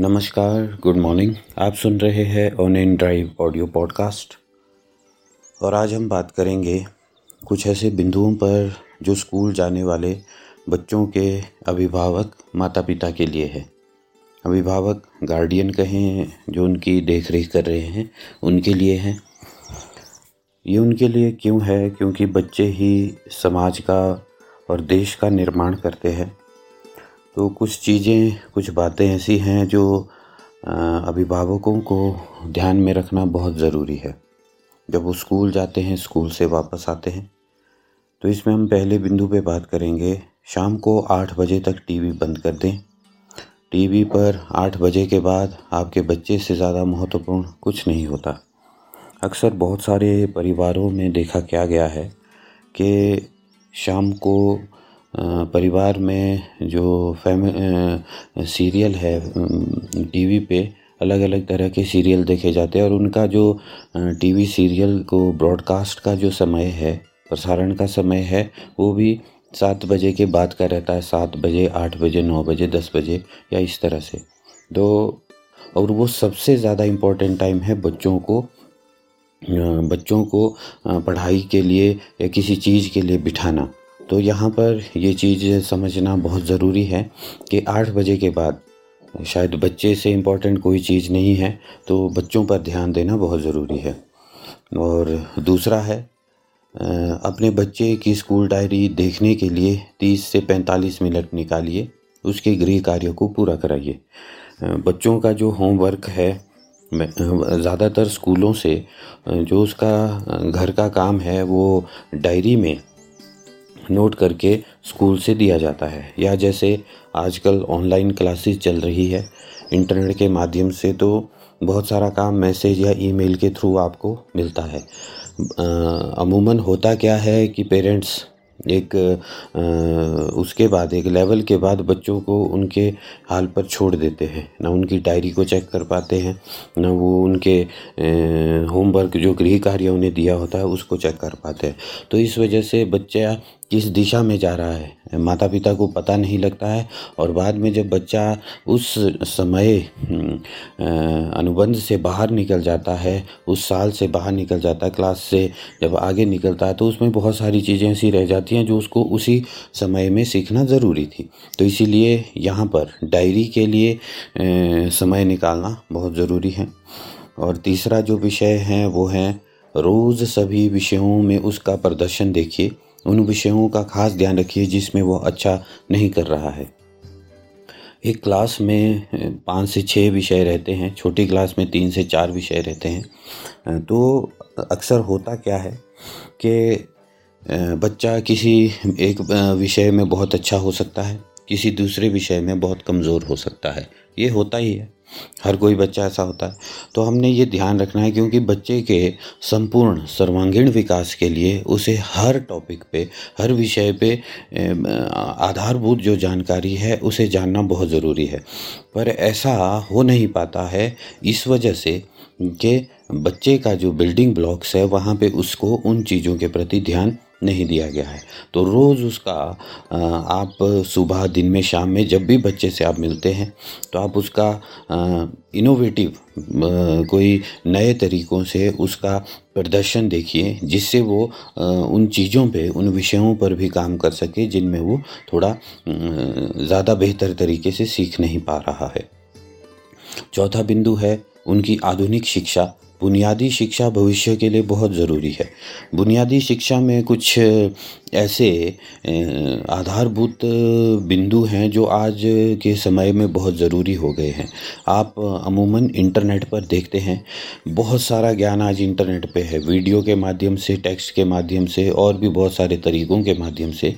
नमस्कार good morning आप सुन रहे हैं on in drive audio podcast और आज हम बात करेंगे कुछ ऐसे बिंदुओं पर जो स्कूल जाने वाले बच्चों के अभिभावक माता पिता के लिए है। अभिभावक गार्डियन कहें, जो उनकी देख रेख कर रहे हैं, उनके लिए हैं। ये उनके लिए क्यों है? क्योंकि बच्चे ही समाज का और देश का निर्माण करते हैं। तो कुछ चीज़ें, कुछ बातें ऐसी हैं जो अभिभावकों को ध्यान में रखना बहुत ज़रूरी है। जब वो स्कूल जाते हैं, स्कूल से वापस आते हैं तो इसमें हम पहले बिंदु पे बात करेंगे। शाम को आठ बजे तक टीवी बंद कर दें। टीवी पर आठ बजे के बाद आपके बच्चे से ज़्यादा महत्वपूर्ण कुछ नहीं होता। अक्सर बहुत सारे परिवारों में देखा क्या गया है कि शाम को परिवार में जो फैम सीरियल है टीवी पे अलग अलग तरह के सीरियल देखे जाते हैं और उनका जो टीवी सीरियल को ब्रॉडकास्ट का जो समय है, प्रसारण का समय है, वो भी सात बजे के बाद का रहता है, सात बजे, आठ बजे, नौ बजे, दस बजे या इस तरह से। तो और वो सबसे ज़्यादा इम्पोर्टेंट टाइम है बच्चों को बच्चों को पढ़ाई के लिए या किसी चीज़ के लिए बिठाना। तो यहाँ पर ये चीज़ समझना बहुत ज़रूरी है कि आठ बजे के बाद शायद बच्चे से इम्पोर्टेंट कोई चीज़ नहीं है तो बच्चों पर ध्यान देना बहुत ज़रूरी है। और दूसरा है अपने बच्चे की स्कूल डायरी देखने के लिए 30 से 45 मिनट निकालिए, उसके गृह कार्यों को पूरा कराइए। बच्चों का जो होमवर्क है ज़्यादातर स्कूलों से जो उसका घर का काम है, वो डायरी में नोट करके स्कूल से दिया जाता है। या जैसे आजकल ऑनलाइन क्लासेस चल रही है, इंटरनेट के माध्यम से तो बहुत सारा काम मैसेज या ईमेल के थ्रू आपको मिलता है। अमूमन होता क्या है कि पेरेंट्स एक उसके बाद, एक लेवल के बाद बच्चों को उनके हाल पर छोड़ देते हैं। ना उनकी डायरी को चेक कर पाते हैं, ना वो उनके होमवर्क जो गृह कार्य उन्हें दिया होता है, उसको चेक कर पाते हैं। तो इस वजह से बच्चा किस दिशा में जा रहा है? माता पिता को पता नहीं लगता है और बाद में जब बच्चा उस समय अनुबंध से बाहर निकल जाता है, उस साल से बाहर निकल जाता है, क्लास से जब आगे निकलता है तो उसमें बहुत सारी चीज़ें ऐसी रह जाती हैं जो उसको उसी समय में सीखना ज़रूरी थी। तो इसीलिए यहाँ पर डायरी के लिए समय निकालना बहुत ज़रूरी है। और तीसरा जो विषय है, वो है रोज़ सभी विषयों में उसका प्रदर्शन देखिए। उन विषयों का खास ध्यान रखिए जिसमें वो अच्छा नहीं कर रहा है। एक क्लास में पाँच से छः विषय रहते हैं, छोटी क्लास में तीन से चार विषय रहते हैं। तो अक्सर होता क्या है कि बच्चा किसी एक विषय में बहुत अच्छा हो सकता है, किसी दूसरे विषय में बहुत कमज़ोर हो सकता है। ये होता ही है। हर कोई बच्चा ऐसा होता है। तो हमने ये ध्यान रखना है क्योंकि बच्चे के संपूर्ण सर्वांगीण विकास के लिए उसे हर टॉपिक पे, हर विषय पे आधारभूत जो जानकारी है, उसे जानना बहुत ज़रूरी है। पर ऐसा हो नहीं पाता है इस वजह से कि बच्चे का जो बिल्डिंग ब्लॉक्स है, वहाँ पे उसको उन चीज़ों के प्रति ध्यान नहीं दिया गया है। तो रोज़ उसका आप सुबह, दिन में, शाम में जब भी बच्चे से आप मिलते हैं तो आप उसका इनोवेटिव कोई नए तरीक़ों से उसका प्रदर्शन देखिए, जिससे वो उन चीज़ों पे, उन विषयों पर भी काम कर सके, जिनमें वो थोड़ा ज़्यादा बेहतर तरीके से सीख नहीं पा रहा है। चौथा बिंदु है उनकी आधुनिक शिक्षा। बुनियादी शिक्षा भविष्य के लिए बहुत ज़रूरी है। बुनियादी शिक्षा में कुछ ऐसे आधारभूत बिंदु हैं जो आज के समय में बहुत ज़रूरी हो गए हैं। आप अमूमन इंटरनेट पर देखते हैं। बहुत सारा ज्ञान आज इंटरनेट पे है। वीडियो के माध्यम से, टेक्स्ट के माध्यम से और भी बहुत सारे तरीक़ों के माध्यम से।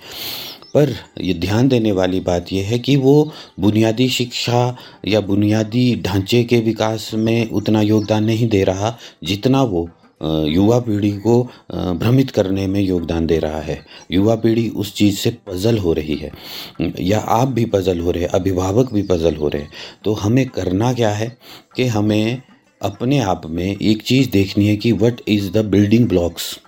पर ये ध्यान देने वाली बात यह है कि वो बुनियादी शिक्षा या बुनियादी ढांचे के विकास में उतना योगदान नहीं दे रहा जितना वो युवा पीढ़ी को भ्रमित करने में योगदान दे रहा है। युवा पीढ़ी उस चीज़ से पजल हो रही है। या आप भी पजल हो रहे हैं, अभिभावक भी पजल हो रहे हैं तो हमें करना क्या है कि हमें अपने आप में एक चीज़ देखनी है कि what is the building blocks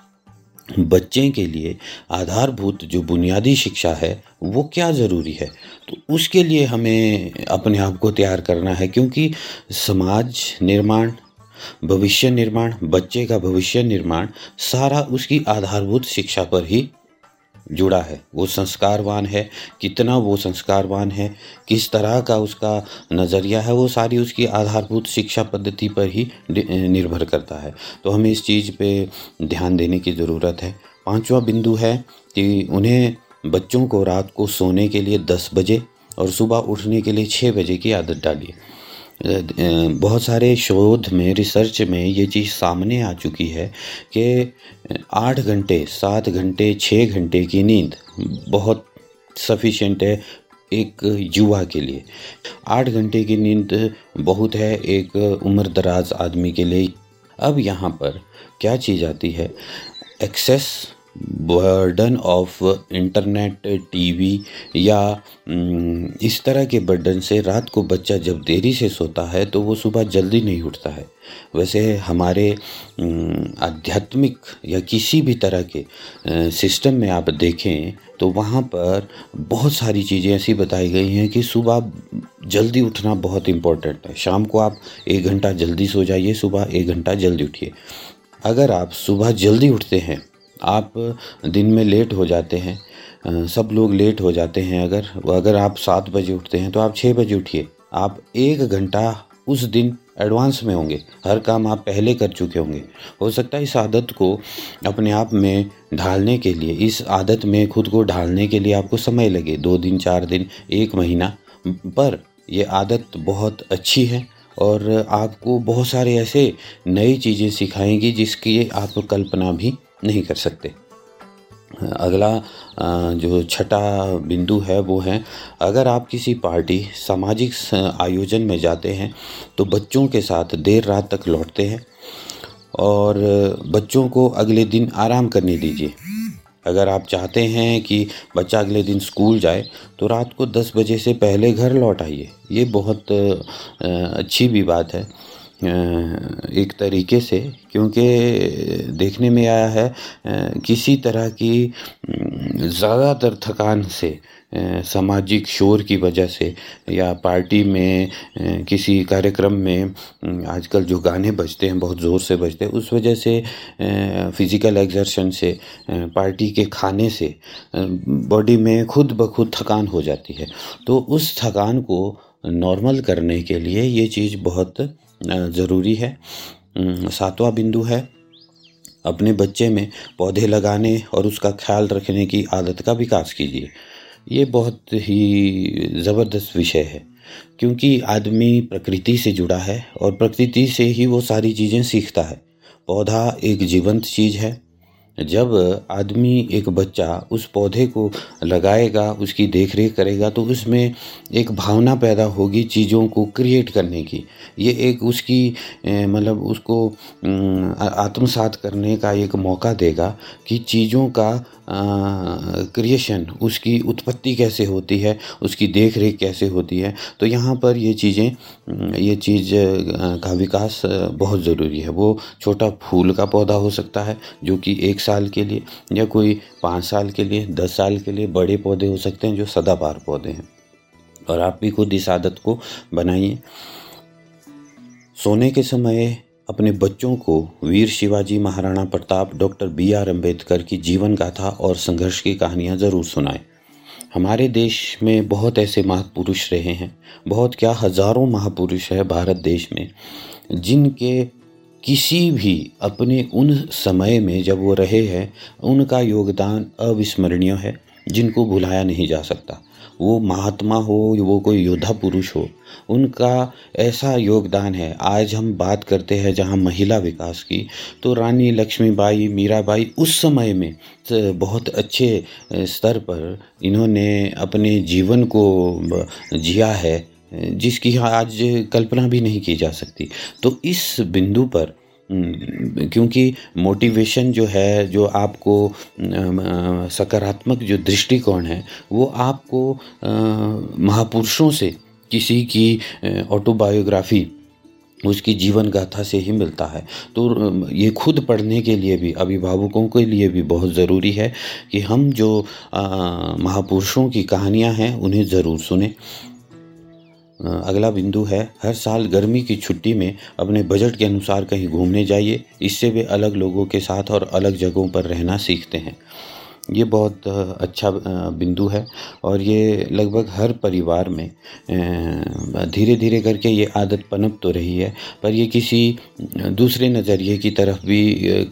बच्चे के लिए आधारभूत जो बुनियादी शिक्षा है, वो क्या ज़रूरी है? तो उसके लिए हमें अपने आप को तैयार करना है, क्योंकि समाज निर्माण, भविष्य निर्माण, बच्चे का भविष्य निर्माण, सारा उसकी आधारभूत शिक्षा पर ही जुड़ा है। वो संस्कारवान है। कितना वो संस्कारवान है, किस तरह का उसका नज़रिया है, वो सारी उसकी आधारभूत शिक्षा पद्धति पर ही निर्भर करता है। तो हमें इस चीज़ पे ध्यान देने की ज़रूरत है। पांचवा बिंदु है कि उन्हें बच्चों को रात को सोने के लिए दस बजे और सुबह उठने के लिए छः बजे की आदत डालिए। बहुत सारे शोध में रिसर्च में ये चीज़ सामने आ चुकी है कि आठ घंटे, सात घंटे छः घंटे की नींद बहुत सफिशेंट है एक युवा के लिए। आठ घंटे की नींद बहुत है एक उम्र दराज आदमी के लिए। अब यहाँ पर क्या चीज़ आती है? Excess burden of internet, TV या इस तरह के बर्डन से रात को बच्चा जब देरी से सोता है तो वो सुबह जल्दी नहीं उठता है। वैसे हमारे आध्यात्मिक या किसी भी तरह के सिस्टम में आप देखें तो वहाँ पर बहुत सारी चीज़ें ऐसी बताई गई हैं कि सुबह जल्दी उठना बहुत इम्पोर्टेंट है। शाम को आप एक घंटा जल्दी सो जाइए, सुबह एक घंटा जल्दी उठिए। अगर आप सुबह जल्दी उठते हैं आप दिन में लेट हो जाते हैं सब लोग लेट हो जाते हैं। अगर अगर आप सात बजे उठते हैं तो आप छः बजे उठिए। आप एक घंटा उस दिन एडवांस में होंगे। हर काम आप पहले कर चुके होंगे। हो सकता है इस आदत को अपने आप में ढालने के लिए, इस आदत में खुद को ढालने के लिए आपको समय लगे, दो दिन, चार दिन, एक महीना। पर यह आदत बहुत अच्छी है और आपको बहुत सारे ऐसे नई चीज़ें सिखाएँगी जिसकी आप कल्पना भी नहीं कर सकते। अगला जो छठा बिंदु है वो है, अगर आप किसी पार्टी, सामाजिक आयोजन में जाते हैं तो बच्चों के साथ देर रात तक लौटते हैं और बच्चों को अगले दिन आराम करने दीजिए। अगर आप चाहते हैं कि बच्चा अगले दिन स्कूल जाए तो रात को 10 बजे से पहले घर लौट आइए। ये बहुत अच्छी भी बात है। एक तरीके से, क्योंकि देखने में आया है किसी तरह की ज़्यादातर थकान से सामाजिक शोर की वजह से, या पार्टी में किसी कार्यक्रम में आजकल जो गाने बजते हैं, बहुत ज़ोर से बजते हैं, उस वजह से फ़िज़िकल एक्सर्शन से पार्टी के खाने से बॉडी में खुद ब खुद थकान हो जाती है। तो उस थकान को नॉर्मल करने के लिए ये चीज़ बहुत ज़रूरी है। सातवां बिंदु है, अपने बच्चे में पौधे लगाने और उसका ख्याल रखने की आदत का विकास कीजिए। ये बहुत ही ज़बरदस्त विषय है, क्योंकि आदमी प्रकृति से जुड़ा है और प्रकृति से ही वो सारी चीज़ें सीखता है। पौधा एक जीवंत चीज़ है जब आदमी एक बच्चा उस पौधे को लगाएगा, उसकी देख रेख करेगा तो उसमें एक भावना पैदा होगी चीज़ों को क्रिएट करने की। ये एक उसकी मतलब उसको आत्मसात करने का एक मौका देगा कि चीज़ों का क्रिएशन उसकी उत्पत्ति कैसे होती है, उसकी देख रेख कैसे होती है। तो यहाँ पर ये चीज़ें ये चीज़ का विकास बहुत ज़रूरी है। वो छोटा फूल का पौधा हो सकता है, जो कि एक साल के लिए या कोई पाँच साल के लिए, दस साल के लिए बड़े पौधे हो सकते हैं जो सदाबहार पौधे हैं। और आप भी खुद इस आदत को बनाइए। सोने के समय अपने बच्चों को वीर Shivaji Maharana Pratap, doctor B R Ambedkar की जीवन गाथा और संघर्ष की कहानियाँ ज़रूर सुनाएँ। हमारे देश में बहुत ऐसे महापुरुष रहे हैं। बहुत क्या हज़ारों महापुरुष है भारत देश में, जिनके किसी भी अपने उन समय में जब वो रहे हैं, उनका योगदान अविस्मरणीय है, जिनको भुलाया नहीं जा सकता। वो महात्मा हो, वो कोई योद्धा पुरुष हो, उनका ऐसा योगदान है। आज हम बात करते हैं जहाँ महिला विकास की तो रानी लक्ष्मीबाई, मीराबाई उस समय में बहुत अच्छे स्तर पर इन्होंने अपने जीवन को जिया है। जिसकी आज कल्पना भी नहीं की जा सकती। तो इस बिंदु पर क्योंकि मोटिवेशन जो है, जो आपको सकारात्मक जो दृष्टिकोण है, वो आपको महापुरुषों से किसी की ऑटोबायोग्राफी उसकी जीवन गाथा से ही मिलता है। तो ये खुद पढ़ने के लिए भी, अभिभावकों के लिए भी बहुत ज़रूरी है कि हम जो महापुरुषों की कहानियाँ हैं, उन्हें ज़रूर सुने। अगला बिंदु है, हर साल गर्मी की छुट्टी में अपने बजट के अनुसार कहीं घूमने जाइए। इससे वे अलग लोगों के साथ और अलग जगहों पर रहना सीखते हैं। ये बहुत अच्छा बिंदु है और ये लगभग हर परिवार में धीरे धीरे करके ये आदत पनप तो रही है, पर ये किसी दूसरे नज़रिए की तरफ़ भी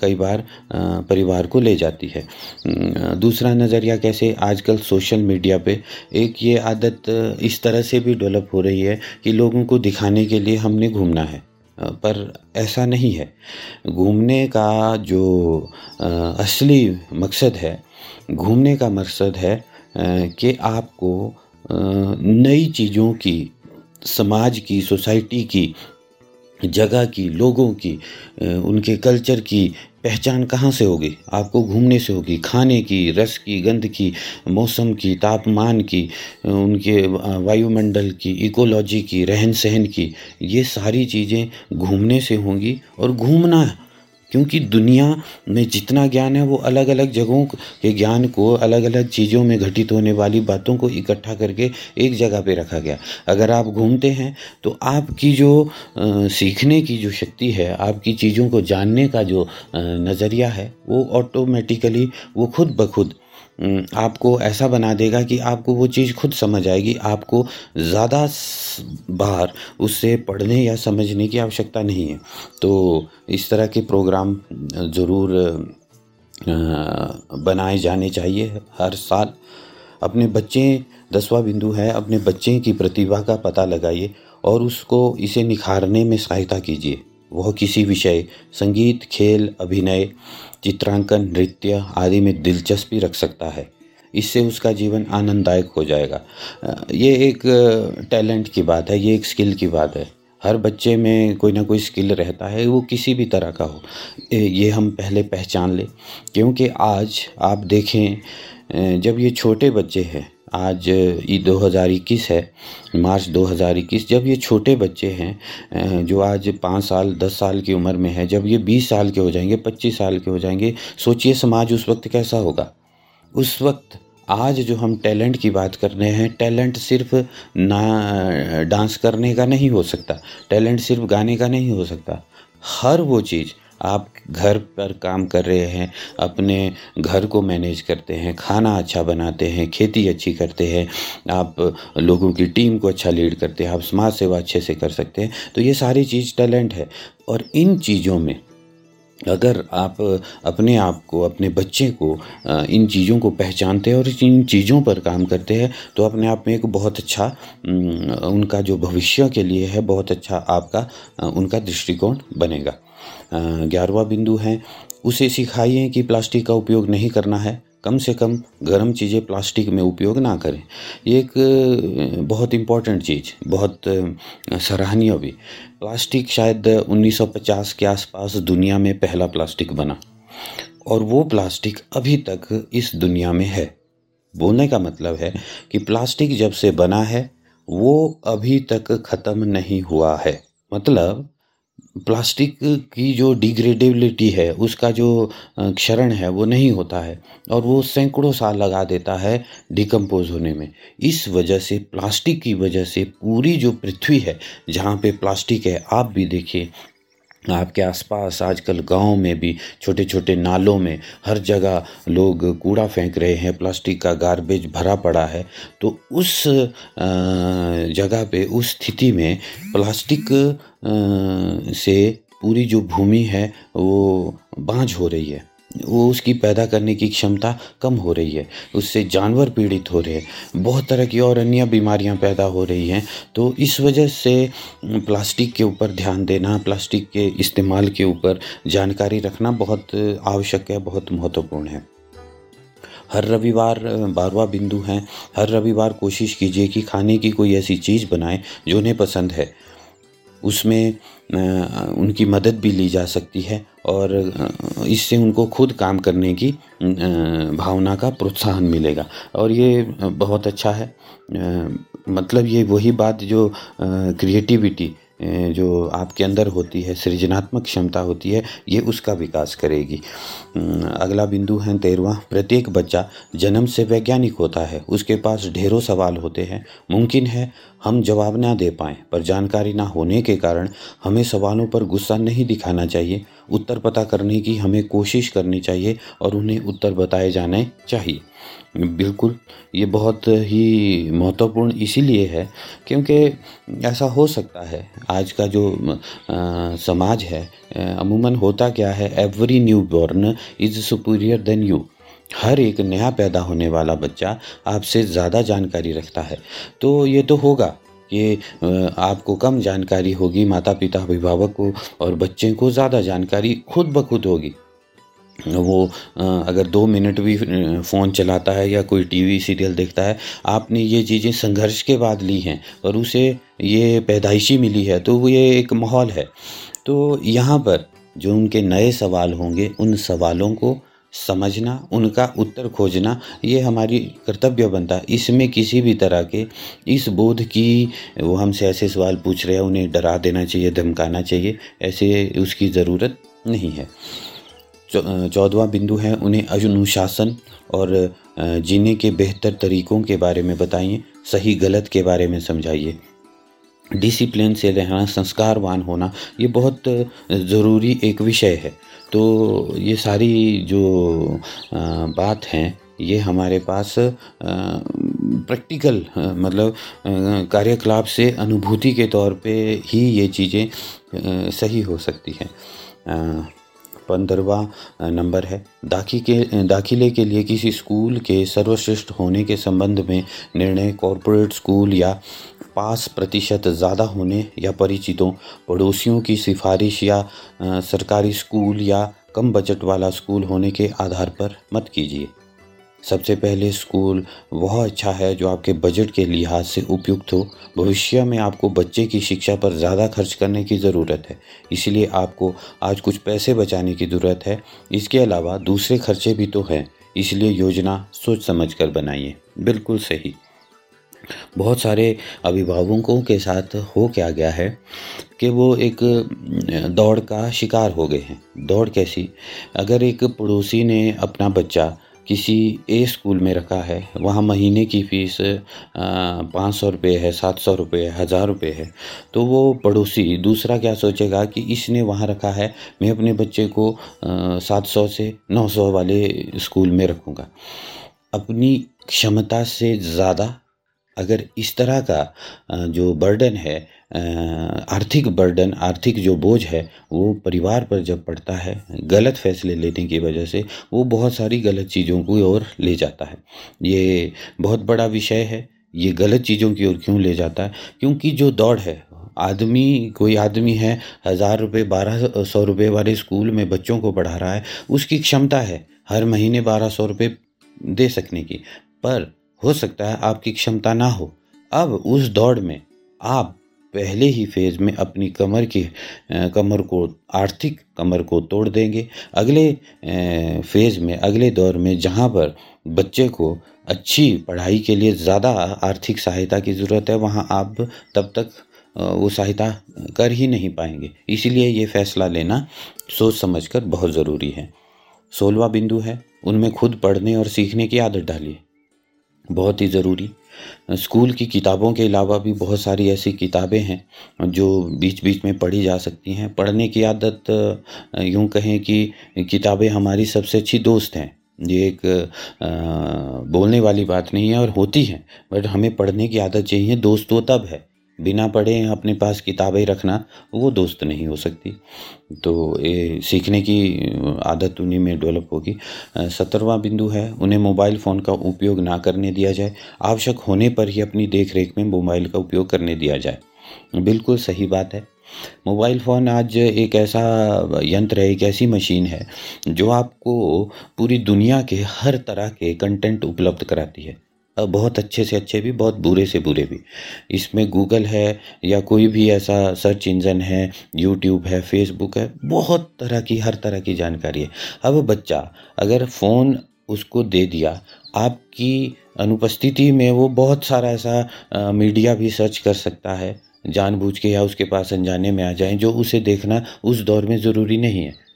कई बार परिवार को ले जाती है। दूसरा नज़रिया कैसे आजकल सोशल मीडिया पे एक ये आदत इस तरह से भी डेवलप हो रही है कि लोगों को दिखाने के लिए हमने घूमना है पर ऐसा नहीं है। घूमने का जो असली मकसद है घूमने का मकसद है कि आपको नई चीज़ों की, समाज की, सोसाइटी की, जगह की, लोगों की उनके कल्चर की पहचान कहाँ से होगी? आपको घूमने से होगी। खाने की, रस की, गंध की, मौसम की, तापमान की उनके वायुमंडल की, इकोलॉजी की रहन सहन की, ये सारी चीज़ें घूमने से होंगी और घूमना क्योंकि दुनिया में जितना ज्ञान है वो अलग अलग जगहों के ज्ञान को अलग अलग चीज़ों में घटित होने वाली बातों को इकट्ठा करके एक जगह पे रखा गया। अगर आप घूमते हैं तो आपकी जो सीखने की जो शक्ति है, आपकी चीज़ों को जानने का जो नज़रिया है, वो ऑटोमेटिकली वो खुद ब खुद आपको ऐसा बना देगा कि आपको वो चीज़ खुद समझ आएगी। आपको ज़्यादा बार उससे पढ़ने या समझने की आवश्यकता नहीं है। तो इस तरह के प्रोग्राम ज़रूर बनाए जाने चाहिए हर साल। अपने बच्चे, दसवा बिंदु है, अपने बच्चे की प्रतिभा का पता लगाइए और उसको इसे निखारने में सहायता कीजिए। वह किसी विषय, संगीत, खेल, अभिनय, चित्रांकन, नृत्य आदि में दिलचस्पी रख सकता है। इससे उसका जीवन आनंददायक हो जाएगा। ये एक टैलेंट की बात है, ये एक स्किल की बात है। हर बच्चे में कोई ना कोई स्किल रहता है, वो किसी भी तरह का हो। ये हम पहले पहचान लें, क्योंकि आज आप देखें जब ये छोटे बच्चे हैं आज ई दो हज़ार इक्कीस है, मार्च दो हज़ार इक्कीस। जब ये छोटे बच्चे हैं जो आज पाँच साल, दस साल की उम्र में है, जब ये बीस साल के हो जाएँगे, पच्चीस साल के हो जाएँगे, सोचिए समाज उस वक्त कैसा होगा। उस वक्त आज जो हम टैलेंट की बात कर रहे हैं, टैलेंट सिर्फ़ ना, डांस करने का नहीं हो सकता, टैलेंट सिर्फ़ गाने का नहीं हो सकता। हर वो चीज़ आप घर पर काम कर रहे हैं, अपने घर को मैनेज करते हैं, खाना अच्छा बनाते हैं, खेती अच्छी करते हैं, आप लोगों की टीम को अच्छा लीड करते हैं, आप समाज सेवा अच्छे से कर सकते हैं तो ये सारी चीज़ टैलेंट है। और इन चीज़ों में अगर आप अपने आप को, अपने बच्चे को इन चीज़ों को पहचानते हैं और इन चीज़ों पर काम करते हैं तो अपने आप में एक बहुत अच्छा उनका जो भविष्य के लिए है, बहुत अच्छा आपका उनका दृष्टिकोण बनेगा। ग्यारहवा बिंदु है। उसे सिखाइए कि प्लास्टिक का उपयोग नहीं करना है। कम से कम गर्म चीज़ें प्लास्टिक में उपयोग ना करें। ये एक बहुत इंपॉर्टेंट चीज़, बहुत सराहनीय भी। प्लास्टिक शायद 1950 के आसपास दुनिया में पहला प्लास्टिक बना। और वो प्लास्टिक अभी तक इस दुनिया में है। बोलने का मतलब है कि प्लास्टिक जब से बना है, वो अभी तक ख़त्म नहीं हुआ है। मतलब प्लास्टिक की जो डिग्रेडेबिलिटी है, उसका जो क्षरण है, वो नहीं होता है और वो सैकड़ों साल लगा देता है डिकम्पोज होने में। इस वजह से, प्लास्टिक की वजह से पूरी जो पृथ्वी है, जहाँ पे प्लास्टिक है, आप भी देखिए आपके आसपास, आजकल गाँव में भी छोटे छोटे नालों में हर जगह लोग कूड़ा फेंक रहे हैं, प्लास्टिक का गार्बेज भरा पड़ा है तो उस जगह पे, उस स्थिति में प्लास्टिक से पूरी जो भूमि है, वो बाँझ हो रही है। वो उसकी पैदा करने की क्षमता कम हो रही है, उससे जानवर पीड़ित हो रहे हैं, बहुत तरह की और अन्य बीमारियाँ पैदा हो रही हैं। तो इस वजह से प्लास्टिक के ऊपर ध्यान देना, प्लास्टिक के इस्तेमाल के ऊपर जानकारी रखना बहुत आवश्यक है, बहुत महत्वपूर्ण है। हर रविवार बारवा बिंदु हैं, हर रविवार कोशिश कीजिए कि खाने की कोई ऐसी चीज़ बनाएँ जो उन्हें पसंद है। उसमें उनकी मदद भी ली जा सकती है और इससे उनको खुद काम करने की भावना का प्रोत्साहन मिलेगा। और ये बहुत अच्छा है। मतलब ये वही बात जो क्रिएटिविटी जो आपके अंदर होती है, सृजनात्मक क्षमता होती है, ये उसका विकास करेगी। अगला बिंदु है तेरवा प्रत्येक बच्चा जन्म से वैज्ञानिक होता है। उसके पास ढेरों सवाल होते हैं। मुमकिन है हम जवाब ना दे पाएँ, पर जानकारी ना होने के कारण हमें सवालों पर गुस्सा नहीं दिखाना चाहिए। उत्तर पता करने की हमें कोशिश करनी चाहिए और उन्हें उत्तर बताए जाने चाहिए। बिल्कुल, ये बहुत ही महत्वपूर्ण इसीलिए है क्योंकि ऐसा हो सकता है। आज का जो समाज है अमूमन होता क्या है every new born is superior than you हर एक नया पैदा होने वाला बच्चा आपसे ज़्यादा जानकारी रखता है। तो ये तो होगा ये आपको कम जानकारी होगी माता पिता अभिभावक को और बच्चे को ज़्यादा जानकारी खुद ब खुद होगी। वो अगर दो मिनट भी फ़ोन चलाता है या कोई टीवी सीरियल देखता है, आपने ये चीज़ें संघर्ष के बाद ली हैं और उसे ये पैदाइशी मिली है तो ये एक माहौल है। तो यहाँ पर जो उनके नए सवाल होंगे, उन सवालों को समझना, उनका उत्तर खोजना, ये हमारी कर्तव्य बनता। है इसमें किसी भी तरह के इस बोध की, वो हमसे ऐसे सवाल पूछ रहे हैं, उन्हें डरा देना चाहिए, धमकाना चाहिए, ऐसे उसकी ज़रूरत नहीं है। चौदवा बिंदु है, उन्हें अनुशासन और जीने के बेहतर तरीकों के बारे में बताइए, सही गलत के बारे में समझाइए। डिसिप्लिन से रहना, संस्कारवान होना, ये बहुत ज़रूरी एक विषय है। तो ये सारी जो बात हैं, ये हमारे पास प्रैक्टिकल मतलब कार्यकलाप से अनुभूति के तौर पे ही ये चीज़ें सही हो सकती हैं। पंद्रवा नंबर है। दाखी के दाखिले के लिए किसी स्कूल के सर्वश्रेष्ठ होने के संबंध में निर्णय कॉरपोरेट स्कूल या पास प्रतिशत ज़्यादा होने या परिचितों, पड़ोसियों की सिफारिश या सरकारी स्कूल या कम बजट वाला स्कूल होने के आधार पर मत कीजिए। सबसे पहले स्कूल वह अच्छा है जो आपके बजट के लिहाज से उपयुक्त हो। भविष्य में आपको बच्चे की शिक्षा पर ज़्यादा खर्च करने की ज़रूरत है, इसलिए आपको आज कुछ पैसे बचाने की ज़रूरत है। इसके अलावा दूसरे खर्चे भी तो हैं, इसलिए योजना सोच समझ कर बनाइए। बिल्कुल सही। बहुत सारे अभिभावकों के साथ हो क्या गया है कि वो एक दौड़ का शिकार हो गए हैं। दौड़ कैसी? अगर एक पड़ोसी ने अपना बच्चा किसी ए स्कूल में रखा है, वहाँ महीने की फ़ीस पाँच सौ रुपये है, सात सौ रुपये है, हज़ार रुपये है। तो वो पड़ोसी दूसरा क्या सोचेगा कि इसने वहाँ रखा है, मैं अपने बच्चे को सात सौ से नौ सौ वाले स्कूल में रखूँगा। अपनी क्षमता से ज़्यादा अगर इस तरह का जो बर्डन है आर्थिक बर्डन आर्थिक जो बोझ है, वो परिवार पर जब पड़ता है, गलत फैसले लेने की वजह से, वो बहुत सारी गलत चीज़ों की ओर ले जाता है। ये बहुत बड़ा विषय है, ये गलत चीज़ों की ओर क्यों ले जाता है? क्योंकि जो दौड़ है, आदमी, कोई आदमी है, हज़ार रुपये, बारह सौ रुपये वाले स्कूल में बच्चों को पढ़ा रहा है, उसकी क्षमता है, हर महीने बारह सौ रुपये दे सकने की। पर हो सकता है आपकी क्षमता ना हो। अब उस दौड़ में आप पहले ही फ़ेज़ में अपनी कमर की कमर को, आर्थिक कमर को तोड़ देंगे। अगले फ़ेज़ में, अगले दौर में जहाँ पर बच्चे को अच्छी पढ़ाई के लिए ज़्यादा आर्थिक सहायता की ज़रूरत है, वहाँ आप तब तक वो सहायता कर ही नहीं पाएँगे। इसीलिए ये फैसला लेना सोच समझकर बहुत ज़रूरी है। सोलवा बिंदु है, उनमें खुद पढ़ने और सीखने की आदत डालिए। बहुत ही ज़रूरी। स्कूल की किताबों के अलावा भी बहुत सारी ऐसी किताबें हैं जो बीच बीच में पढ़ी जा सकती हैं। पढ़ने की आदत, यूँ कहें कि किताबें हमारी सबसे अच्छी दोस्त हैं। ये एक बोलने वाली बात नहीं है और होती है, बट हमें पढ़ने की आदत चाहिए, दोस्त वो तब है। बिना पढ़े अपने पास किताबें रखना वो दोस्त नहीं हो सकती। तो ये सीखने की आदत उन्हीं में डेवलप होगी। सत्रहवा बिंदु है, उन्हें मोबाइल फ़ोन का उपयोग ना करने दिया जाए। आवश्यक होने पर ही अपनी देख रेख में मोबाइल का उपयोग करने दिया जाए। बिल्कुल सही बात है। मोबाइल फ़ोन आज एक ऐसा यंत्र है, एक ऐसी मशीन है, जो आपको पूरी दुनिया के हर तरह के कंटेंट उपलब्ध कराती है। बहुत अच्छे से अच्छे भी, बहुत बुरे से बुरे भी। इसमें गूगल है या कोई भी ऐसा सर्च इंजन है यूट्यूब है फेसबुक है, बहुत तरह की, हर तरह की जानकारी है। अब बच्चा, अगर फ़ोन उसको दे दिया, आपकी अनुपस्थिति में वो बहुत सारा ऐसा मीडिया भी सर्च कर सकता है, जानबूझ के या उसके पास अनजाने में आ जाएँ, जो उसे देखना उस दौर में ज़रूरी नहीं है।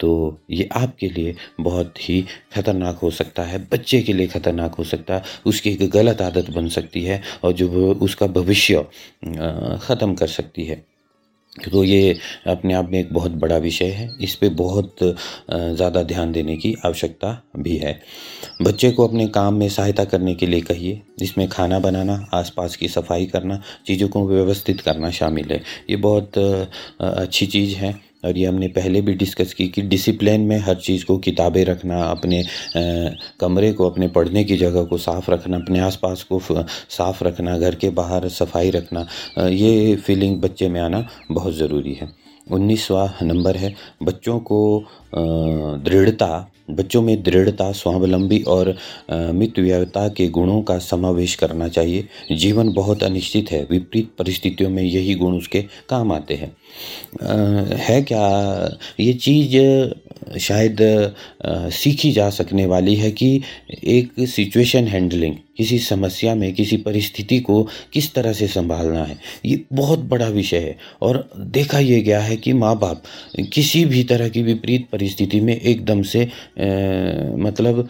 तो ये आपके लिए बहुत ही खतरनाक हो सकता है, बच्चे के लिए खतरनाक हो सकता है, उसकी एक गलत आदत बन सकती है और जो उसका भविष्य ख़त्म कर सकती है। तो ये अपने आप में एक बहुत बड़ा विषय है, इस पर बहुत ज़्यादा ध्यान देने की आवश्यकता भी है। बच्चे को अपने काम में सहायता करने के लिए कहिए इसमें खाना बनाना, आसपास की सफ़ाई करना, चीज़ों को व्यवस्थित करना शामिल है। ये बहुत अच्छी चीज़ है। और ये हमने पहले भी डिस्कस की कि डिसिप्लिन में हर चीज़ को किताबें रखना, अपने कमरे को, अपने पढ़ने की जगह को साफ़ रखना, अपने आसपास को साफ़ रखना, घर के बाहर सफ़ाई रखना ये फीलिंग बच्चे में आना बहुत ज़रूरी है। उन्नीसवा नंबर है, बच्चों को दृढ़ता बच्चों में दृढ़ता, स्वावलंबी और मितव्ययता के गुणों का समावेश करना चाहिए। जीवन बहुत अनिश्चित है, विपरीत परिस्थितियों में यही गुण उसके काम आते हैं। है क्या ये चीज़ शायद सीखी जा सकने वाली है कि एक सिचुएशन हैंडलिंग किसी समस्या में किसी परिस्थिति को किस तरह से संभालना है? ये बहुत बड़ा विषय है। और देखा यह गया है कि माँ बाप किसी भी तरह की विपरीत परिस्थिति में एकदम से आ, मतलब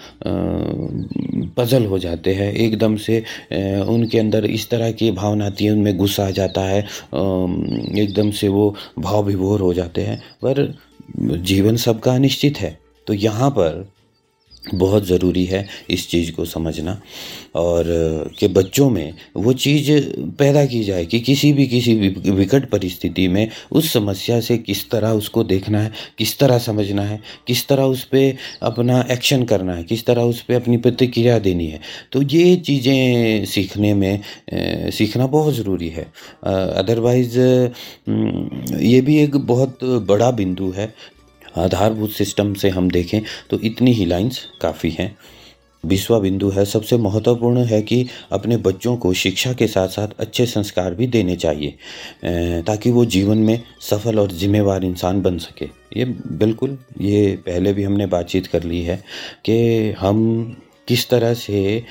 पजल हो जाते हैं। एकदम से आ, उनके अंदर इस तरह की भावना आती है उनमें गुस्सा आ जाता है एकदम से वो भाव विभोर हो जाते हैं। पर जीवन सबका अनिश्चित है। तो यहाँ पर बहुत ज़रूरी है इस चीज़ को समझना और कि बच्चों में वो चीज़ पैदा की जाए कि किसी भी, किसी विकट परिस्थिति में उस समस्या से किस तरह उसको देखना है, किस तरह समझना है, किस तरह उस पर अपना एक्शन करना है, किस तरह उस पर अपनी प्रतिक्रिया देनी है। तो ये चीज़ें सीखने में सीखना बहुत ज़रूरी है। अदरवाइज़ ये भी एक बहुत बड़ा बिंदु है आधारभूत सिस्टम से हम देखें तो इतनी ही लाइंस काफ़ी हैं। बीसवा बिंदु है, सबसे महत्वपूर्ण है कि अपने बच्चों को शिक्षा के साथ साथ अच्छे संस्कार भी देने चाहिए ताकि वो जीवन में सफल और जिम्मेवार इंसान बन सके। ये बिल्कुल, ये पहले भी हमने बातचीत कर ली है कि हम किस तरह से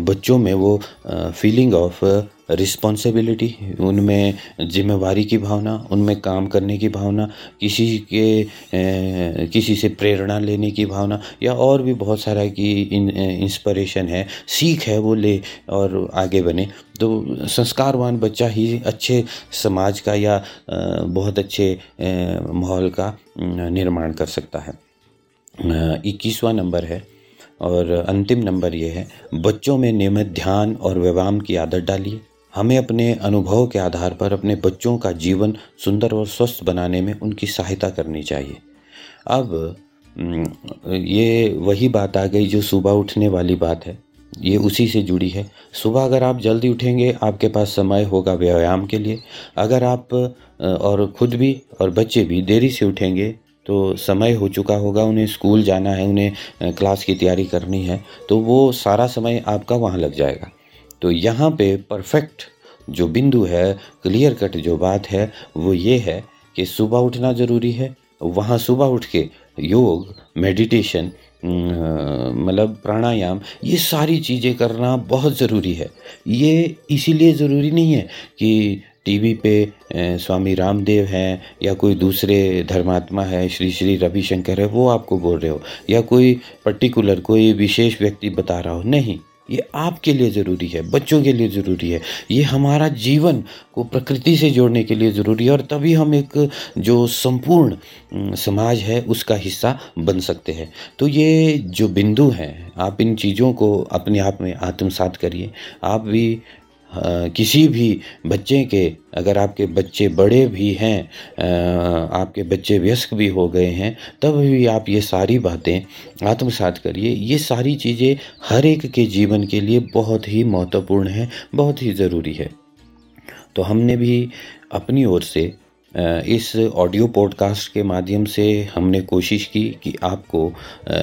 बच्चों में वो फीलिंग ऑफ़ रिस्पॉन्सिबिलिटी उनमें जिम्मेवारी की भावना, उनमें काम करने की भावना, किसी के किसी से प्रेरणा लेने की भावना, या और भी बहुत सारा की इंस्पिरेशन है, सीख है वो ले और आगे बने। तो संस्कारवान बच्चा ही अच्छे समाज का या बहुत अच्छे माहौल का निर्माण कर सकता है। इक्कीसवा नंबर है और अंतिम नंबर ये है, बच्चों में नियमित ध्यान और व्यायाम की आदत डालिए। हमें अपने अनुभव के आधार पर अपने बच्चों का जीवन सुंदर और स्वस्थ बनाने में उनकी सहायता करनी चाहिए। अब ये वही बात आ गई जो सुबह उठने वाली बात है। ये उसी से जुड़ी है। सुबह अगर आप जल्दी उठेंगे, आपके पास समय होगा व्यायाम के लिए। अगर आप और खुद भी और बच्चे भी देरी से उठेंगे तो समय हो चुका होगा, उन्हें स्कूल जाना है, उन्हें क्लास की तैयारी करनी है तो वो सारा समय आपका वहाँ लग जाएगा। तो यहाँ पे परफेक्ट जो बिंदु है क्लियर कट जो बात है, वो ये है कि सुबह उठना ज़रूरी है। वहाँ सुबह उठ के योग मेडिटेशन मतलब प्राणायाम, ये सारी चीज़ें करना बहुत ज़रूरी है। ये इसीलिए ज़रूरी नहीं है कि टीवी पे स्वामी रामदेव हैं, या कोई दूसरे धर्मात्मा है, श्री श्री रविशंकर है, वो आपको बोल रहे हो, या कोई पर्टिकुलर कोई विशेष व्यक्ति बता रहा हो। नहीं ये आपके लिए ज़रूरी है, बच्चों के लिए ज़रूरी है। ये हमारा जीवन को प्रकृति से जोड़ने के लिए ज़रूरी है और तभी हम एक जो संपूर्ण समाज है, उसका हिस्सा बन सकते हैं। तो ये जो बिंदु हैं, आप इन चीज़ों को अपने आप में आत्मसात करिए। आप भी किसी भी बच्चे के, अगर आपके बच्चे बड़े भी हैं आपके बच्चे व्यस्क भी हो गए हैं, तब भी आप ये सारी बातें आत्मसात करिए। ये सारी चीज़ें हर एक के जीवन के लिए बहुत ही महत्वपूर्ण है, बहुत ही ज़रूरी है। तो हमने भी अपनी ओर से इस ऑडियो पॉडकास्ट के माध्यम से हमने कोशिश की कि आपको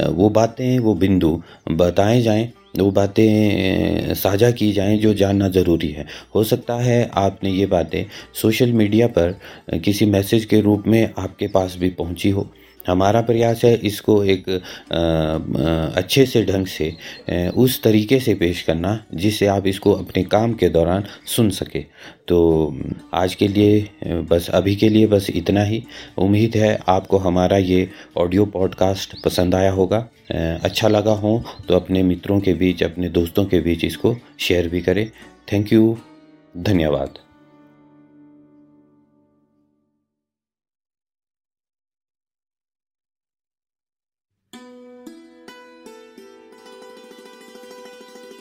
वो बातें, वो बिंदु बताए जाएँ। वो बातें साझा की जाएँ जो जानना ज़रूरी है। हो सकता है आपने ये बातें सोशल मीडिया पर किसी मैसेज के रूप में आपके पास भी पहुँची हो। हमारा प्रयास है इसको एक अच्छे से ढंग से उस तरीके से पेश करना जिससे आप इसको अपने काम के दौरान सुन सके। तो आज के लिए बस अभी के लिए बस इतना ही। उम्मीद है आपको हमारा ये ऑडियो पॉडकास्ट पसंद आया होगा। अच्छा लगा हो तो अपने मित्रों के बीच, अपने दोस्तों के बीच इसको शेयर भी करें। थैंक यू, धन्यवाद।